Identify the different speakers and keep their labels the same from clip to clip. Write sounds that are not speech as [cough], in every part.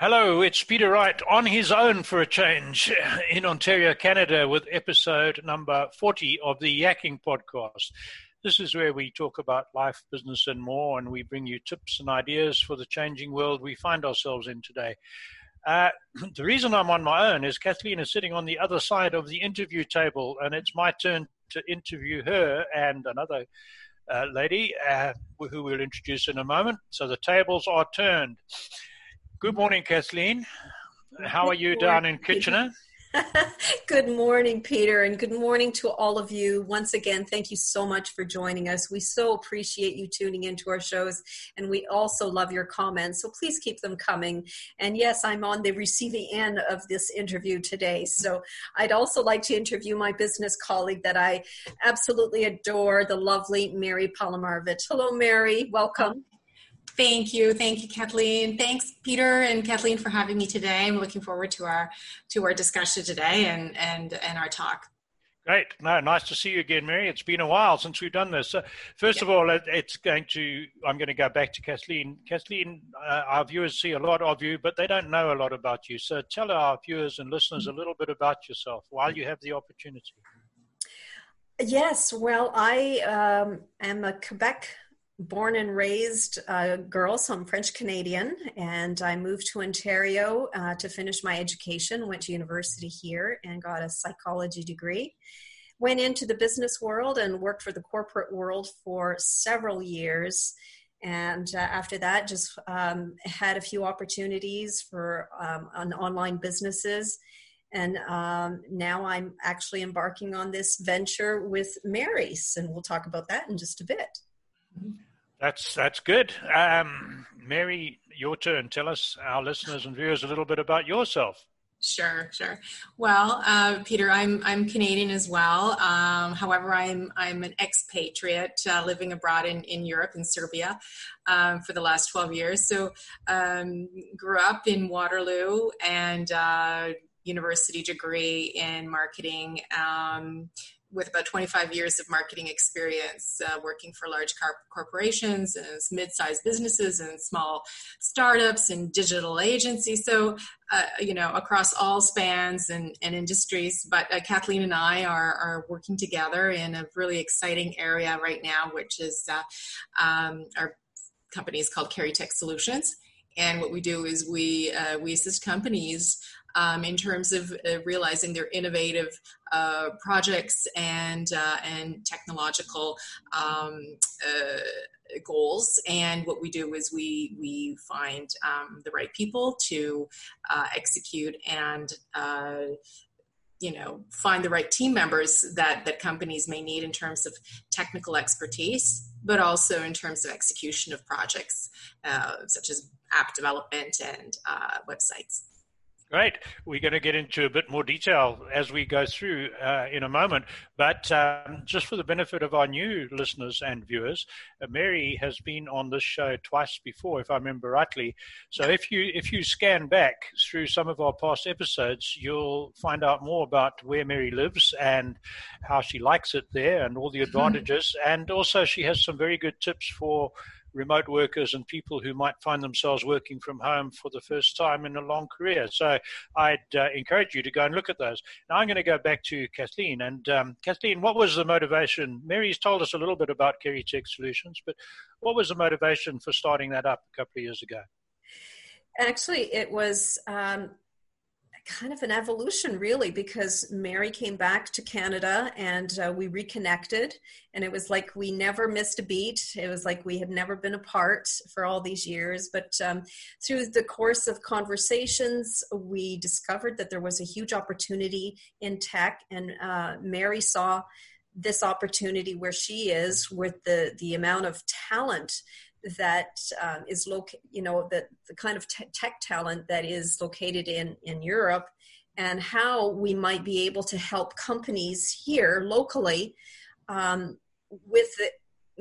Speaker 1: Hello, it's Peter Wright on his own for a change [laughs] in Ontario, Canada, with episode number 40 of the Yakking Podcast. This is where we talk about life, business, and more, and we bring you tips and ideas for the changing world we find ourselves in today. Uh, [clears throat] the reason I'm on my own is Kathleen is sitting on the other side of the interview table, and it's my turn to interview her and another uh, lady uh, who we'll introduce in a moment. So the tables are turned. Good morning, Kathleen. How are you down in Kitchener? [laughs]
Speaker 2: good morning, Peter, and good morning to all of you. Once again, thank you so much for joining us. We so appreciate you tuning into our shows, and we also love your comments. So please keep them coming. And yes, I'm on the receiving end of this interview today. So I'd also like to interview my business colleague that I absolutely adore, the lovely Mary Palamarevic. Hello, Mary. Welcome.
Speaker 3: Thank you, thank you, Kathleen. Thanks, Peter and Kathleen, for having me today. I'm looking forward to our to our discussion today and and and our talk.
Speaker 1: Great. No, nice to see you again, Mary. It's been a while since we've done this. first yeah. of all, it's going to. I'm going to go back to Kathleen. Kathleen, uh, our viewers see a lot of you, but they don't know a lot about you. So tell our viewers and listeners a little bit about yourself while you have the opportunity.
Speaker 2: Yes. Well, I um, am a Quebec born and raised a girl, so I'm French Canadian, and I moved to Ontario uh, to finish my education. Went to university here and got a psychology degree. Went into the business world and worked for the corporate world for several years. And uh, after that, just um, had a few opportunities for um, on online businesses. And um, now I'm actually embarking on this venture with Mary's, and we'll talk about that in just a bit.
Speaker 1: Mm-hmm. That's that's good. Um, Mary, your turn. Tell us, our listeners and viewers, a little bit about yourself.
Speaker 3: Sure, sure. Well, uh, Peter, I'm I'm Canadian as well. Um, however, I'm I'm an expatriate uh, living abroad in, in Europe in Serbia um, for the last 12 years. So, um, grew up in Waterloo and uh, university degree in marketing. Um, with about 25 years of marketing experience uh, working for large corporations and mid-sized businesses and small startups and digital agencies. So uh, you know across all spans and, and industries but uh, kathleen and i are, are working together in a really exciting area right now which is uh, um, our company is called Karytech solutions. And what we do is we uh, we assist companies um, in terms of uh, realizing their innovative uh, projects and uh, and technological um, uh, goals. And what we do is we we find um, the right people to uh, execute and uh, you know find the right team members that that companies may need in terms of technical expertise but also in terms of execution of projects such as app development and websites
Speaker 1: Great. We're going to get into a bit more detail as we go through uh, in a moment. But um, just for the benefit of our new listeners and viewers, uh, Mary has been on this show twice before, if I remember rightly. So if you if you scan back through some of our past episodes, you'll find out more about where Mary lives and how she likes it there, and all the mm-hmm. advantages. And also, she has some very good tips for remote workers and people who might find themselves working from home for the first time in a long career. So I'd uh, encourage you to go and look at those. Now I'm going to go back to Kathleen. And um, Kathleen, what was the motivation? Mary's told us a little bit about Karytech Solutions, but what was the motivation for starting that up a couple of years ago?
Speaker 2: Actually, it was um, kind of an evolution really because mary came back to canada and uh, we reconnected and it was like we never missed a beat. It was like we had never been apart for all these years. But um, through the course of conversations we discovered that there was a huge opportunity in tech and uh, mary saw this opportunity where she is with the the amount of talent that um, is located, you know, the, the kind of te- tech talent that is located in, in Europe and how we might be able to help companies here locally um, with, the,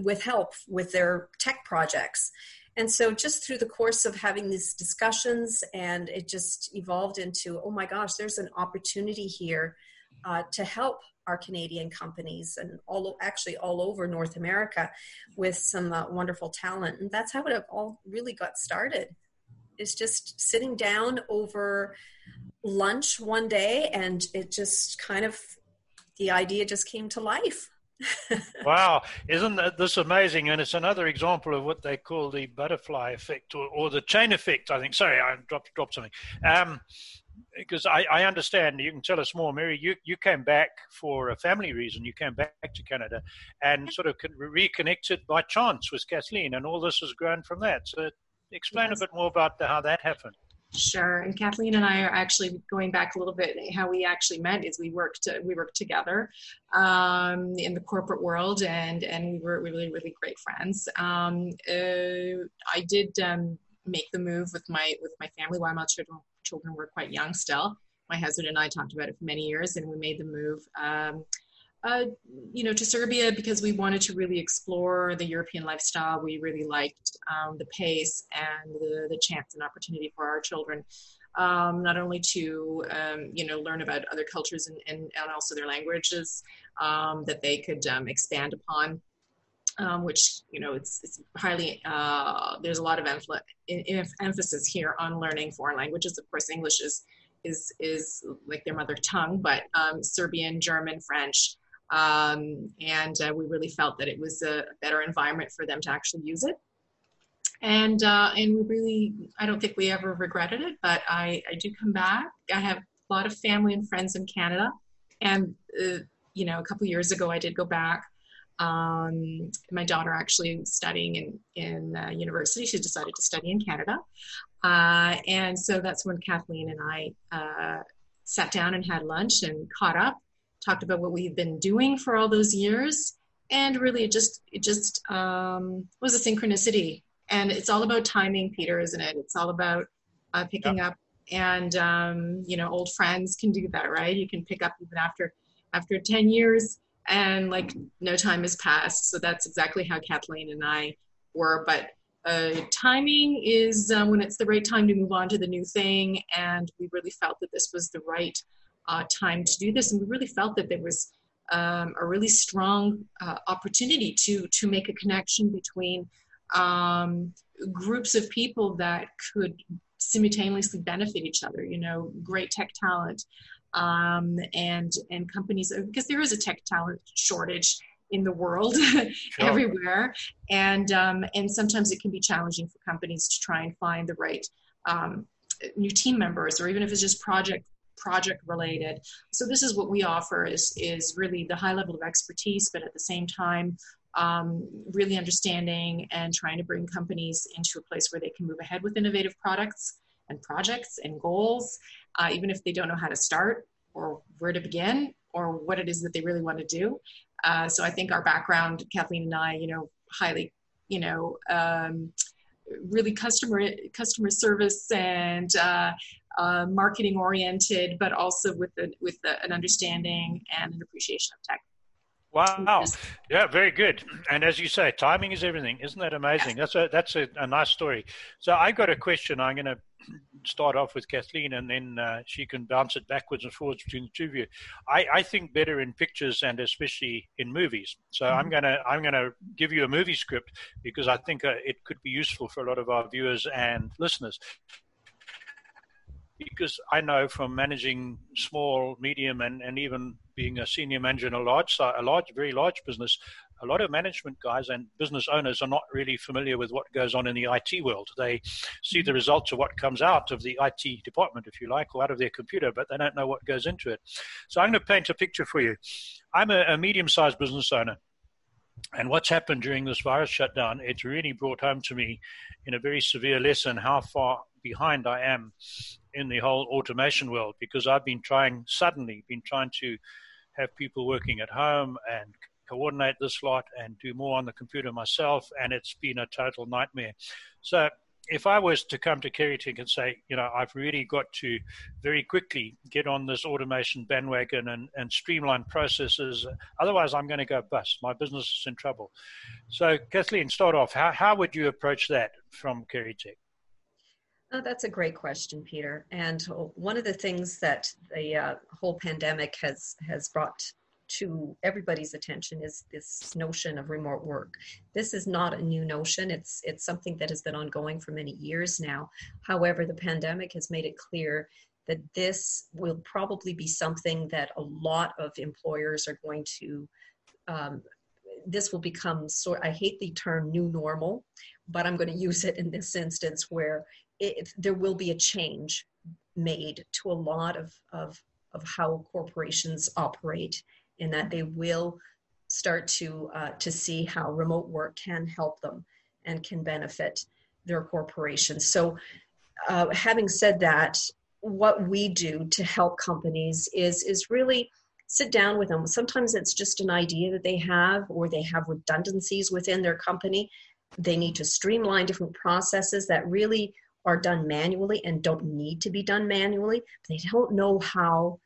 Speaker 2: with help with their tech projects. And so, just through the course of having these discussions, and it just evolved into, oh my gosh, there's an opportunity here uh, to help our Canadian companies and all actually all over North America with some uh, wonderful talent. And that's how it all really got started. is just sitting down over lunch one day and it just kind of the idea just came to life [laughs]
Speaker 1: wow, isn't this amazing? And it's another example of what they call the butterfly effect or, or the chain effect. I think. Sorry, I dropped dropped something. Um, because I, I, understand you can tell us more, Mary. You you came back for a family reason. You came back to Canada and sort of reconnected by chance with Kathleen, and all this has grown from that. So, explain yes. a bit more about the, how that happened.
Speaker 3: Sure. And Kathleen and I are actually going back a little bit. How we actually met is we worked we worked together um, in the corporate world, and and we were really really great friends. Um, uh, I did um, make the move with my with my family while my children children were quite young still. My husband and I talked about it for many years, and we made the move. Um, uh, you know, to Serbia because we wanted to really explore the European lifestyle. We really liked um, the pace and the, the chance and opportunity for our children, um, not only to, um, you know, learn about other cultures and, and, and also their languages um, that they could um, expand upon. Um, which you know it's, it's highly uh, there's a lot of emph- emphasis here on learning foreign languages of course english is is is like their mother tongue but serbian german french um, and uh, we really felt that it was a better environment for them to actually use it. And uh, and we really, I don't think we ever regretted it, but I, I do come back. I have a lot of family and friends in Canada, and uh, you know, a couple years ago I did go back. Um, my daughter actually studying in in uh, university. She decided to study in Canada, uh, and so that's when Kathleen and I uh, sat down and had lunch and caught up talked about what we've been doing for all those years. And really it just it just um, was a synchronicity. And it's all about timing peter isn't it? It's all about uh, picking yep. up. And um, you know old friends can do that right? You can pick up even after after 10 years and like no time has passed. So that's exactly how kathleen and i were. But uh, timing is um, when it's the right time to move on to the new thing. And we really felt that this was the right uh, time to do this. And we really felt that there was um, a really strong uh, opportunity to, to make a connection between um, groups of people that could simultaneously benefit each other, you know, great tech talent um, and, and companies, because there is a tech talent shortage in the world [laughs] sure. everywhere and um, and sometimes it can be challenging for companies to try and find the right um, new team members or even if it's just project project related. So this is what we offer is, is really the high level of expertise, but at the same time, um, really understanding and trying to bring companies into a place where they can move ahead with innovative products and projects and goals, uh, even if they don't know how to start or where to begin or what it is that they really want to do. Uh, so I think our background, Kathleen and I, you know, highly, you know, um, really customer customer service and uh, uh, marketing oriented, but also with the, with the, an understanding and an appreciation of tech.
Speaker 1: Wow. Yeah, very good. And as you say, timing is everything. Isn't that amazing? That's a that's a, a nice story. So I got a question. I'm going to start off with Kathleen, and then uh, she can bounce it backwards and forwards between the two of you. I, I think better in pictures and especially in movies. So mm-hmm. I'm gonna I'm gonna give you a movie script because I think uh, it could be useful for a lot of our viewers and listeners because I know from managing small, medium, and, and even being a senior manager in a large, a large, very large business, a lot of management guys and business owners are not really familiar with what goes on in the IT world. They see the results of what comes out of the IT department, if you like, or out of their computer, but they don't know what goes into it. So I'm going to paint a picture for you. I'm a, a medium sized business owner. And what's happened during this virus shutdown, it's really brought home to me in a very severe lesson how far behind I am in the whole automation world because I've been trying, suddenly, been trying to have people working at home and coordinate this lot and do more on the computer myself, and it's been a total nightmare. So if I was to come to Karytech and say, you know, I've really got to very quickly get on this automation bandwagon and, and streamline processes, otherwise I'm going to go bust. My business is in trouble. So, Kathleen, start off. How, how would you approach that from Karytech?
Speaker 2: Oh, that's a great question, Peter. And one of the things that the uh, whole pandemic has has brought to everybody's attention is this notion of remote work. This is not a new notion. It's it's something that has been ongoing for many years now. However, the pandemic has made it clear that this will probably be something that a lot of employers are going to um, this will become sort i hate the term new normal but i'm going to use it in this instance where it, there will be a change made to a lot of, of, of how corporations operate in that they will start to uh, to see how remote work can help them and can benefit their corporations. So uh, having said that what we do to help companies is is really sit down with them. Sometimes it's just an idea that they have or they have redundancies within their company. They need to streamline different processes that really are done manually and don't need to be done manually. They don't know how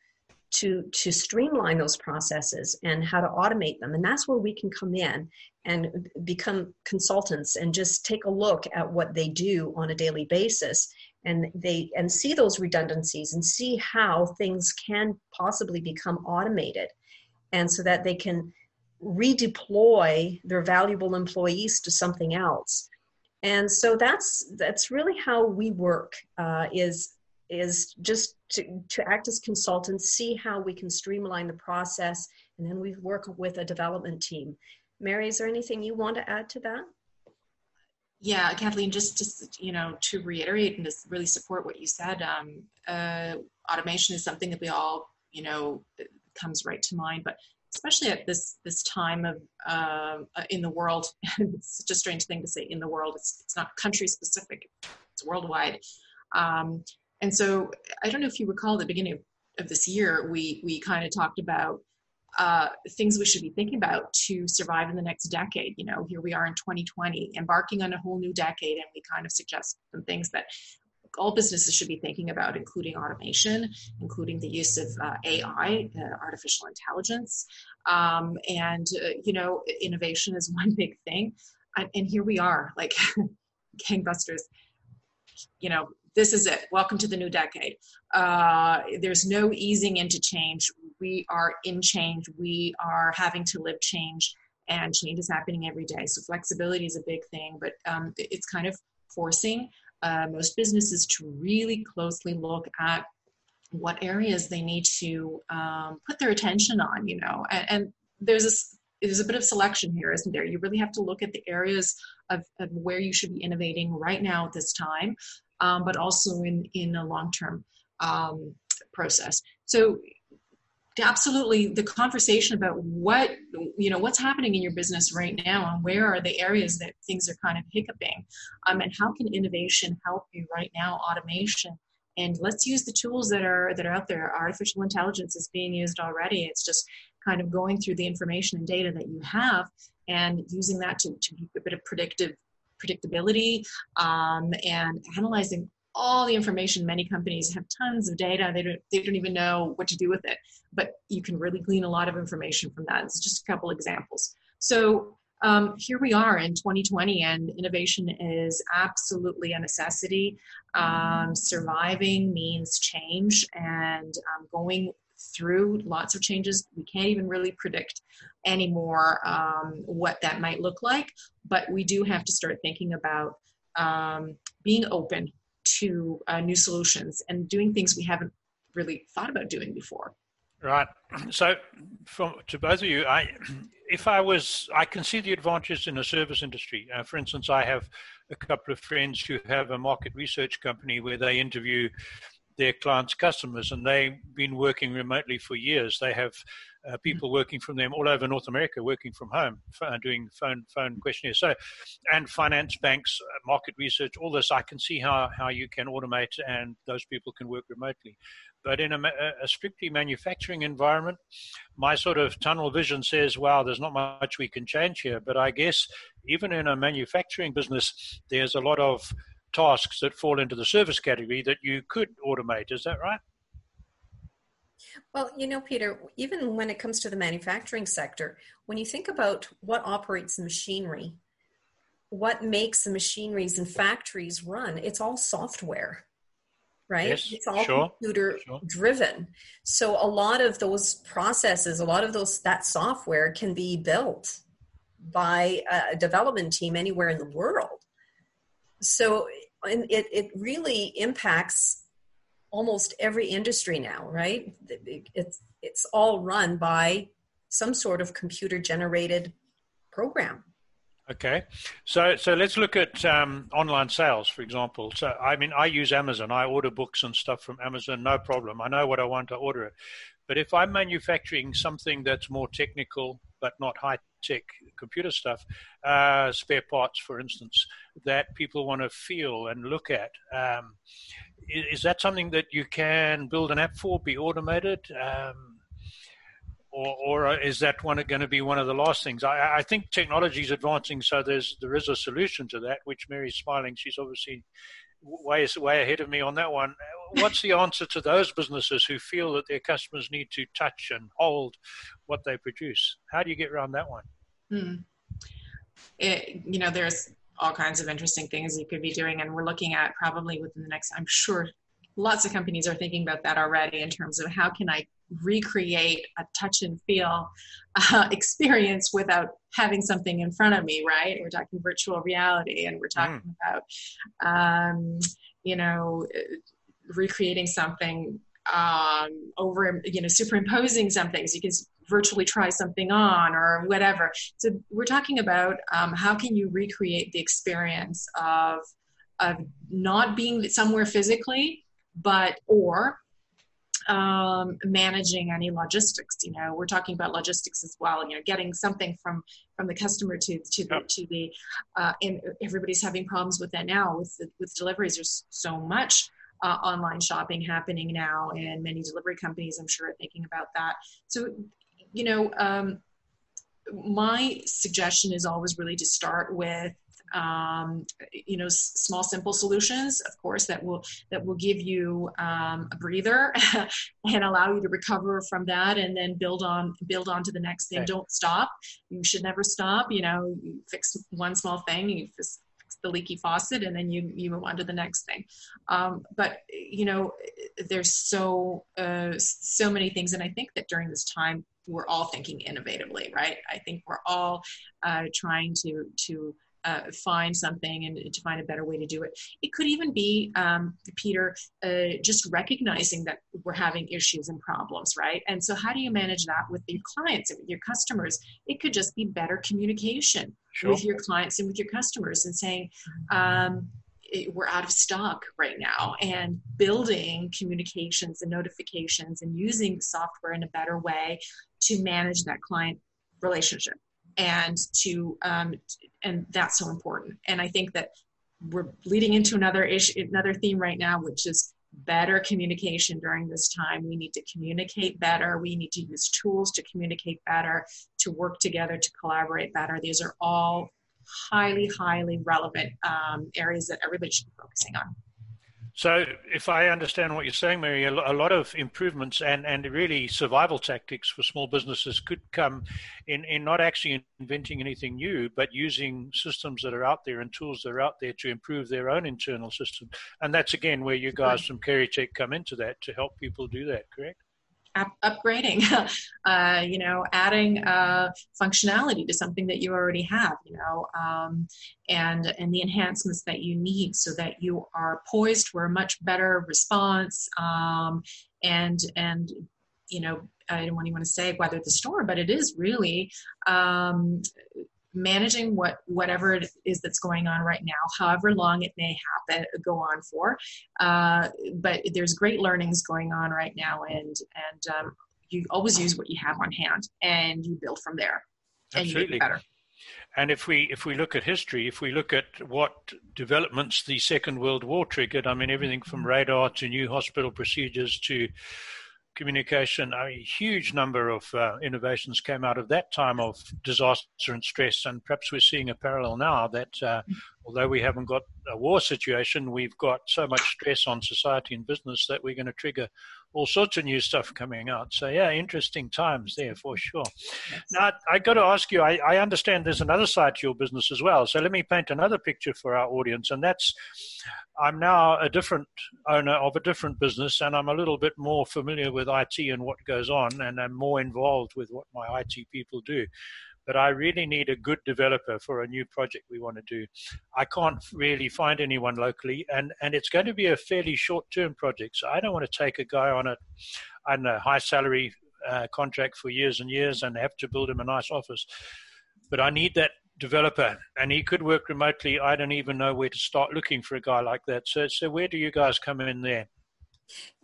Speaker 2: to to streamline those processes and how to automate them. And that's where we can come in and become consultants and just take a look at what they do on a daily basis. And they and see those redundancies and see how things can possibly become automated. And so that they can redeploy their valuable employees to something else and so that's that's really how we work uh, is is just to, to act as consultants see how we can streamline the process and then we work with a development team. Mary is there anything you want to add to that?
Speaker 3: Yeah kathleen just just you know to reiterate and to really support what you said um, uh, automation is something that we all you know comes right to mind but especially at this this time of uh, in the world. [laughs] it's such a strange thing to say in the world. It's it's not country specific. It's worldwide. Um, and so I don't know if you recall the beginning of, of this year, we we kind of talked about uh, things we should be thinking about to survive in the next decade. You know, here we are in 2020, embarking on a whole new decade, and we kind of suggest some things that all businesses should be thinking about, including automation, including the use of uh, AI, uh, artificial intelligence, um, and uh, you know, innovation is [laughs] one big thing. And here we are, like [laughs] gangbusters. You know, this is it. Welcome to the new decade. Uh, there's no easing into change. We are in change. We are having to live change, and change is happening every day. So flexibility is a big thing, but um, it's kind of forcing uh, most businesses to really closely look at what areas they need to um, put their attention on you know? And, and there's a there's a bit of selection here isn't there? You really have to look at the areas of, of where you should be innovating right now at this time um, but also in in a long term um, process. So absolutely the conversation about what you know what's happening in your business right now and where are the areas that things are kind of hiccuping um, and how can innovation help you right now automation? And let's use the tools that are that are out there. Artificial intelligence is being used already. It's just kind of going through the information and data that you have and using that to, to a bit of predictive predictability um, and analyzing all the information. Many companies have tons of data. They don't, they don't even know what to do with it, but you can really glean a lot of information from that. It's just a couple examples. So um, here we are in 2020, and innovation is absolutely a necessity. Um, surviving means change, and um, going through lots of changes. We can't even really predict anymore um, what that might look like, but we do have to start thinking about um, being open to uh, new solutions and doing things we haven't really thought about doing before.
Speaker 1: Right. [clears throat] So, from to both of you, I, [clears throat] if I was, I can see the advantages in the service industry. Uh, for instance, I have a couple of friends who have a market research company where they interview their clients' customers, and they've been working remotely for years. They have uh, people working from them all over North America, working from home, doing phone phone questionnaires. So, and finance banks, uh, market research, all this, I can see how how you can automate, and those people can work remotely. But in a, a strictly manufacturing environment, my sort of tunnel vision says, "Wow, there's not much we can change here." But I guess even in a manufacturing business, there's a lot of tasks that fall into the service category that you could automate. Is that right?
Speaker 2: Well, you know, Peter, even when it comes to the manufacturing sector, when you think about what operates the machinery, what makes the machineries and factories run, it's all software, right?
Speaker 1: Yes,
Speaker 2: it's all
Speaker 1: sure,
Speaker 2: computer
Speaker 1: sure.
Speaker 2: driven. So a lot of those processes, a lot of those that software can be built by a development team anywhere in the world. So and it, it really impacts almost every industry now, right? It's, it's all run by some sort of computer generated program.
Speaker 1: Okay, so so let's look at um, online sales, for example. So I mean, I use Amazon. I order books and stuff from Amazon, no problem. I know what I want to order it. But if I'm manufacturing something that's more technical but not high tech computer stuff, uh, spare parts, for instance, that people want to feel and look at, um, is, that something that you can build an app for, be automated? Um, or, or is that one going to be one of the last things? I, I think technology is advancing, so there's there is a solution to that. Which Mary's smiling; she's obviously way way ahead of me on that one. What's the answer to those businesses who feel that their customers need to touch and hold what they produce? How do you get around that one?
Speaker 3: Hmm. It, you know, there's all kinds of interesting things you could be doing, and we're looking at probably within the next. I'm sure lots of companies are thinking about that already in terms of how can I recreate a touch and feel uh, [laughs] experience without having something in front of me, right? We're talking virtual reality and we're talking mm. about, um, you know, recreating something um, over, you know, superimposing something so you can virtually try something on or whatever. So we're talking about um, how can you recreate the experience of of not being somewhere physically, but or um, managing any logistics. You know, we're talking about logistics as well. You know, getting something from from the customer to to the to the uh, and everybody's having problems with that now with the, with deliveries. There's so much. Uh, online shopping happening now, and many delivery companies, I'm sure, are thinking about that. So, you know, um, my suggestion is always really to start with um, you know s- small simple solutions of course that will that will give you um, a breather [laughs] and allow you to recover from that and then build on build on to the next thing. Don't stop. You should never stop. You know you fix one small thing you fix the leaky faucet and then you you move on to the next thing. Um, but you know there's so uh, so many things. And i think that during this time we're all thinking innovatively right i think we're all uh, trying to to uh, find something and to find a better way to do it. It could even be, um, Peter, uh, just recognizing that we're having issues and problems, right? And so, how do you manage that with your clients and with your customers? It could just be better communication sure. with your clients and with your customers and saying, um, we're out of stock right now. And building communications and notifications and using software in a better way to manage that client relationship and to um, and that's so important. And i think that we're leading into another issue another theme right now which is better communication during this time. We need to communicate better. We need to use tools to communicate better to work together to collaborate better. These are all highly highly relevant um, areas that everybody should be focusing on
Speaker 1: so, if I understand what you're saying, Mary, a lot of improvements and, and really survival tactics for small businesses could come in, in not actually inventing anything new, but using systems that are out there and tools that are out there to improve their own internal system. And that's again where you guys from Karytech come into that to help people do that, correct?
Speaker 3: Up- upgrading, [laughs] uh, you know, adding uh, functionality to something that you already have, you know, um, and and the enhancements that you need so that you are poised for a much better response um, and and you know I don't want to say whether the store, but it is really um, managing what whatever it is that's going on right now, however long it may happen go on for. Uh, but there's great learnings going on right now, and and um, you always use what you have on hand, and you build from there, and Absolutely. you get better.
Speaker 1: And if we if we look at history, if we look at what developments the Second World War triggered, I mean everything from mm-hmm. radar to new hospital procedures to communication. A huge number of uh, innovations came out of that time of disaster and stress, and perhaps we're seeing a parallel now that uh, although we haven't got a war situation, we've got so much stress on society and business that we're going to trigger all sorts of new stuff coming out. So yeah, interesting times there for sure. Yes. Now I got to ask you. I, I understand there's another side to your business as well. So let me paint another picture for our audience, and that's I'm now a different owner of a different business, and I'm a little bit more familiar with IT and what goes on, and I'm more involved with what my IT people do but I really need a good developer for a new project we want to do. I can't really find anyone locally, and, and it's going to be a fairly short term project. So I don't want to take a guy on a, on a high salary uh, contract for years and years and have to build him a nice office. But I need that developer, and he could work remotely. I don't even know where to start looking for a guy like that. So, so where do you guys come in there?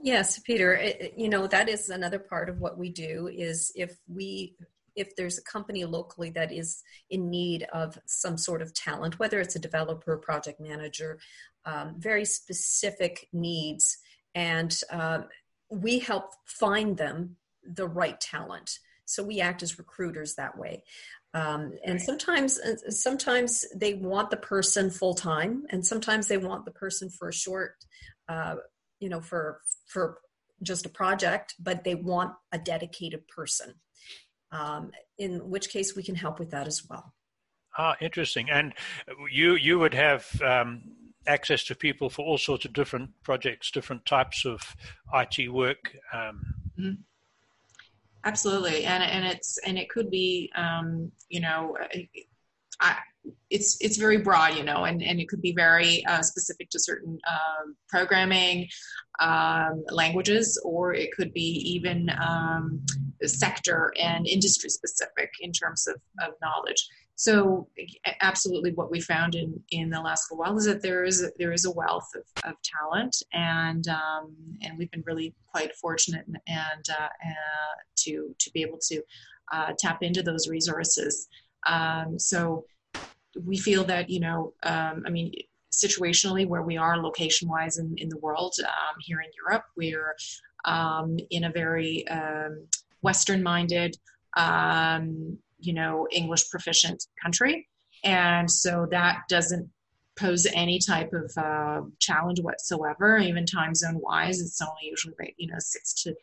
Speaker 2: Yes, Peter. It, you know that is another part of what we do. Is if we if there's a company locally that is in need of some sort of talent, whether it's a developer, project manager, um, very specific needs, and uh, we help find them the right talent. So we act as recruiters that way. Um, and sometimes, uh, sometimes they want the person full time, and sometimes they want the person for a short, uh, you know, for for just a project, but they want a dedicated person um, in which case we can help with that as well.
Speaker 1: Ah, interesting. And you you would have um, access to people for all sorts of different projects, different types of IT work. Um, mm-hmm.
Speaker 3: Absolutely, and and it's and it could be um, you know. I, it's it's very broad, you know, and, and it could be very uh, specific to certain um, programming um, languages, or it could be even um, sector and industry specific in terms of, of knowledge. So, absolutely, what we found in, in the last little while is that there is a, there is a wealth of, of talent, and um, and we've been really quite fortunate and, uh, uh, to to be able to uh, tap into those resources. Um, so we feel that you know um, i mean situationally where we are location wise in, in the world um, here in europe we're um, in a very um, western minded um, you know english proficient country. And so that doesn't pose any type of uh, challenge whatsoever. Even time zone wise it's only usually you know six to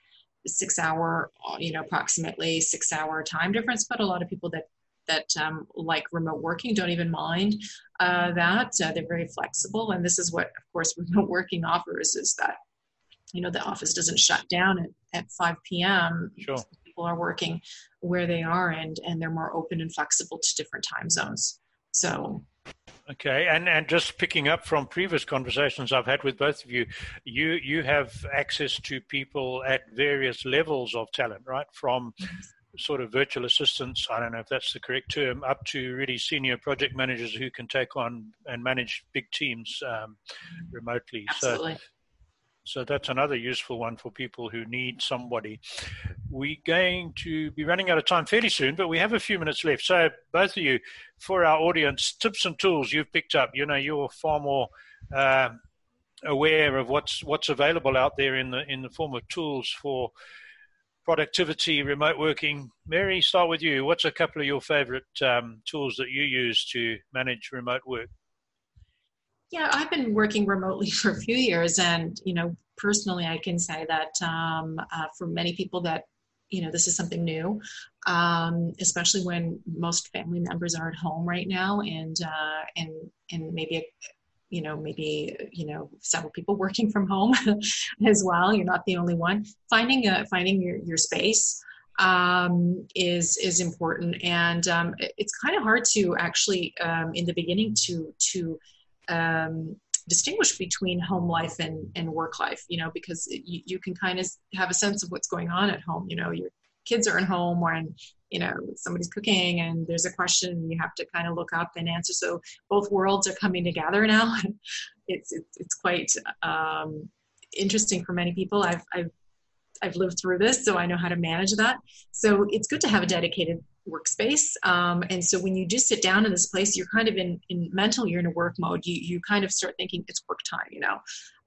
Speaker 3: six hour you know approximately six hour time difference. But a lot of people that that um, like remote working don't even mind uh, that. Uh, they're very flexible, and this is what, of course, [laughs] remote working offers is that you know the office doesn't shut down at, at 5 p.m.
Speaker 1: Sure.
Speaker 3: People are working where they are, and and they're more open and flexible to different time zones. So
Speaker 1: Okay, and and just picking up from previous conversations I've had with both of you, you you have access to people at various levels of talent, right? From sort of virtual assistants, I don't know if that's the correct term, up to really senior project managers who can take on and manage big teams um, remotely.
Speaker 3: Absolutely.
Speaker 1: So, so that's another useful one for people who need somebody. We're going to be running out of time fairly soon, but we have a few minutes left. So both of you, for our audience, tips and tools you've picked up. You know, you're far more uh, aware of what's what's available out there in the in the form of tools for productivity, remote working. Mary, start with you. What's a couple of your favorite um, tools that you use to manage remote work?
Speaker 3: Yeah, I've been working remotely [laughs] for a few years, and you know, personally, I can say that um, uh, for many people that you know this is something new, um, especially when most family members are at home right now, and uh, and and maybe you know maybe you know several people [laughs] working from home [laughs] as well. You're not the only one. Finding a finding your, your space um, is is important. And um, it's kind of hard to actually um, in the beginning to to um, distinguish between home life and, and work life you know because you, you can kind of have a sense of what's going on at home. You know your kids are at home or and you know somebody's cooking and there's a question you have to kind of look up and answer. So both worlds are coming together now. [laughs] It's it's, it's quite um, interesting for many people. I've i've I've lived through this, so I know how to manage that. So it's good to have a dedicated workspace. Um, and so when you do sit down in this place, you're kind of in, in mental, you're in a work mode. You, you kind of start thinking it's work time, you know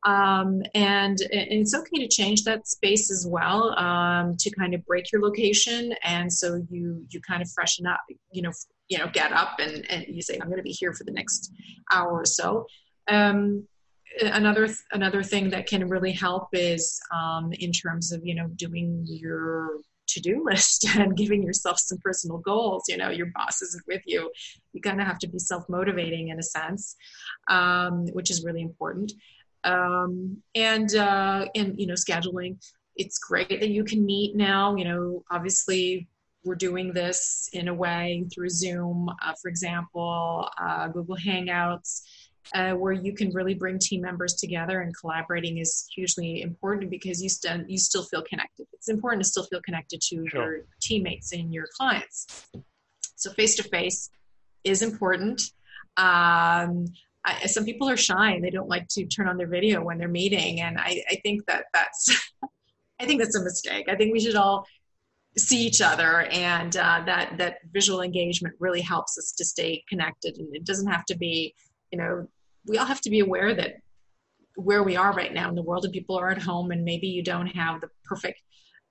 Speaker 3: um, and, and, it's okay to change that space as well um, to kind of break your location and so you you kind of freshen up you know you know get up and and you say i'm going to be here for the next hour or so um, another another thing that can really help is um, in terms of you know doing your to-do [laughs] list and giving yourself some personal goals you know your boss isn't with you you kind of have to be self-motivating in a sense um, which is really important. Um, and uh, and you know scheduling it's great that you can meet now you know obviously we're doing this in a way through zoom uh, for example uh, google hangouts uh, where you can really bring team members together and collaborating is hugely important because you still you still feel connected. It's important to still feel connected to sure. your teammates and your clients. So face to face is important. Um, I, some people are shy and they don't like to turn on their video when they're meeting, and I, I think that that's [laughs] I think that's a mistake. I think we should all see each other and uh, that that visual engagement really helps us to stay connected and it doesn't have to be you know we all have to be aware that where we are right now in the world and people are at home and maybe you don't have the perfect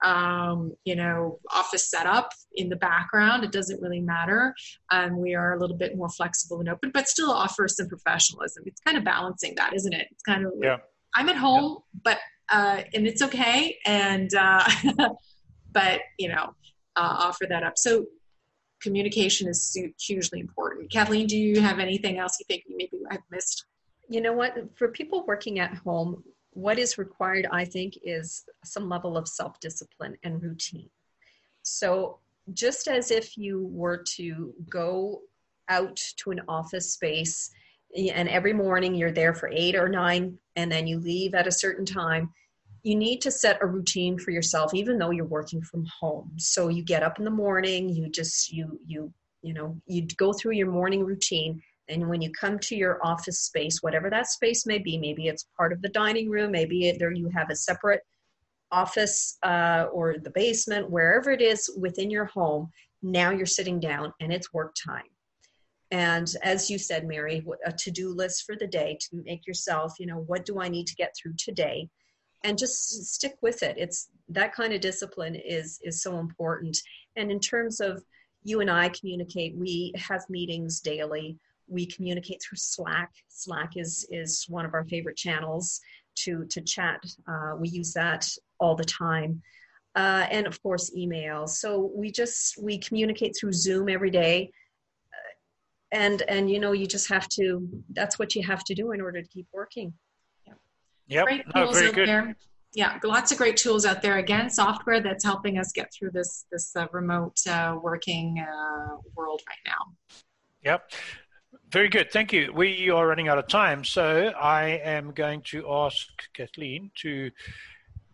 Speaker 3: um, you know office setup in the background it doesn't really matter um, we are a little bit more flexible and open but still offer some professionalism it's kind of balancing that isn't it it's kind of
Speaker 1: yeah.
Speaker 3: i'm at home yeah. but uh, and it's okay and uh, [laughs] but you know uh, offer that up so communication is hugely important. Kathleen, do you have anything else you think maybe I've missed?
Speaker 2: You know what? For people working at home, what is required, I think, is some level of self discipline and routine. So, just as if you were to go out to an office space and every morning you're there for eight or nine and then you leave at a certain time, you need to set a routine for yourself even though you're working from home so you get up in the morning you just you you you know you go through your morning routine and when you come to your office space whatever that space may be maybe it's part of the dining room maybe it, there you have a separate office uh, or the basement wherever it is within your home now you're sitting down and it's work time. And as you said mary a to-do list for the day to make yourself you know what do i need to get through today? And just stick with it. It's that kind of discipline is is so important. And in terms of you and i communicate we have meetings daily we communicate through slack slack is is one of our favorite channels to to chat uh, we use that all the time uh, and of course email so we just we communicate through zoom every day uh, and and you know you just have to that's what you have to do in order to keep working
Speaker 1: Yep. Great no, very good.
Speaker 3: There. Yeah, lots of great tools out there. Again, software that's helping us get through this this uh, remote uh, working uh, world right now.
Speaker 1: Yep. Very good. Thank you. We are running out of time, so I am going to ask Kathleen to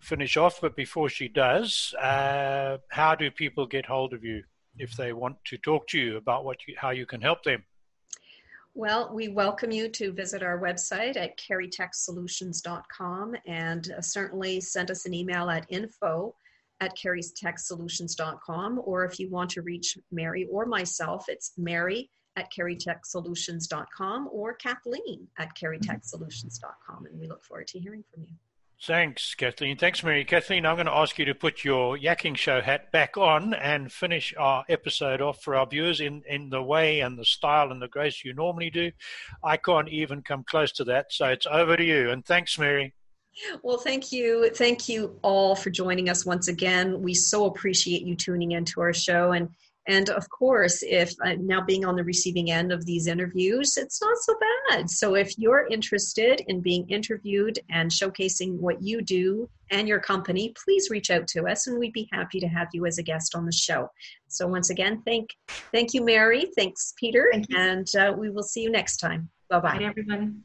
Speaker 1: finish off. But before she does, uh, how do people get hold of you if they want to talk to you about what you, how you can help them?
Speaker 2: Well, we welcome you to visit our website at karytechsolutions.com and uh, certainly send us an email at info at karytechsolutions.com. Or if you want to reach Mary or myself, it's Mary at karytechsolutions.com or Kathleen at mm-hmm. karytechsolutions.com. And we look forward to hearing from you.
Speaker 1: Thanks, Kathleen. Thanks, Mary. Kathleen, I'm going to ask you to put your Yakking Show hat back on and finish our episode off for our viewers in, in the way and the style and the grace you normally do. I can't even come close to that, so it's over to you. And thanks, Mary.
Speaker 2: Well, thank you. Thank you all for joining us once again. We so appreciate you tuning into our show. And and of course, if uh, now being on the receiving end of these interviews, it's not so bad. So if you're interested in being interviewed and showcasing what you do and your company, please reach out to us and we'd be happy to have you as a guest on the show. So once again, thank thank you, Mary. Thanks, Peter. Thank you. And uh, we will see you next time. Bye-bye.
Speaker 3: Bye, everyone.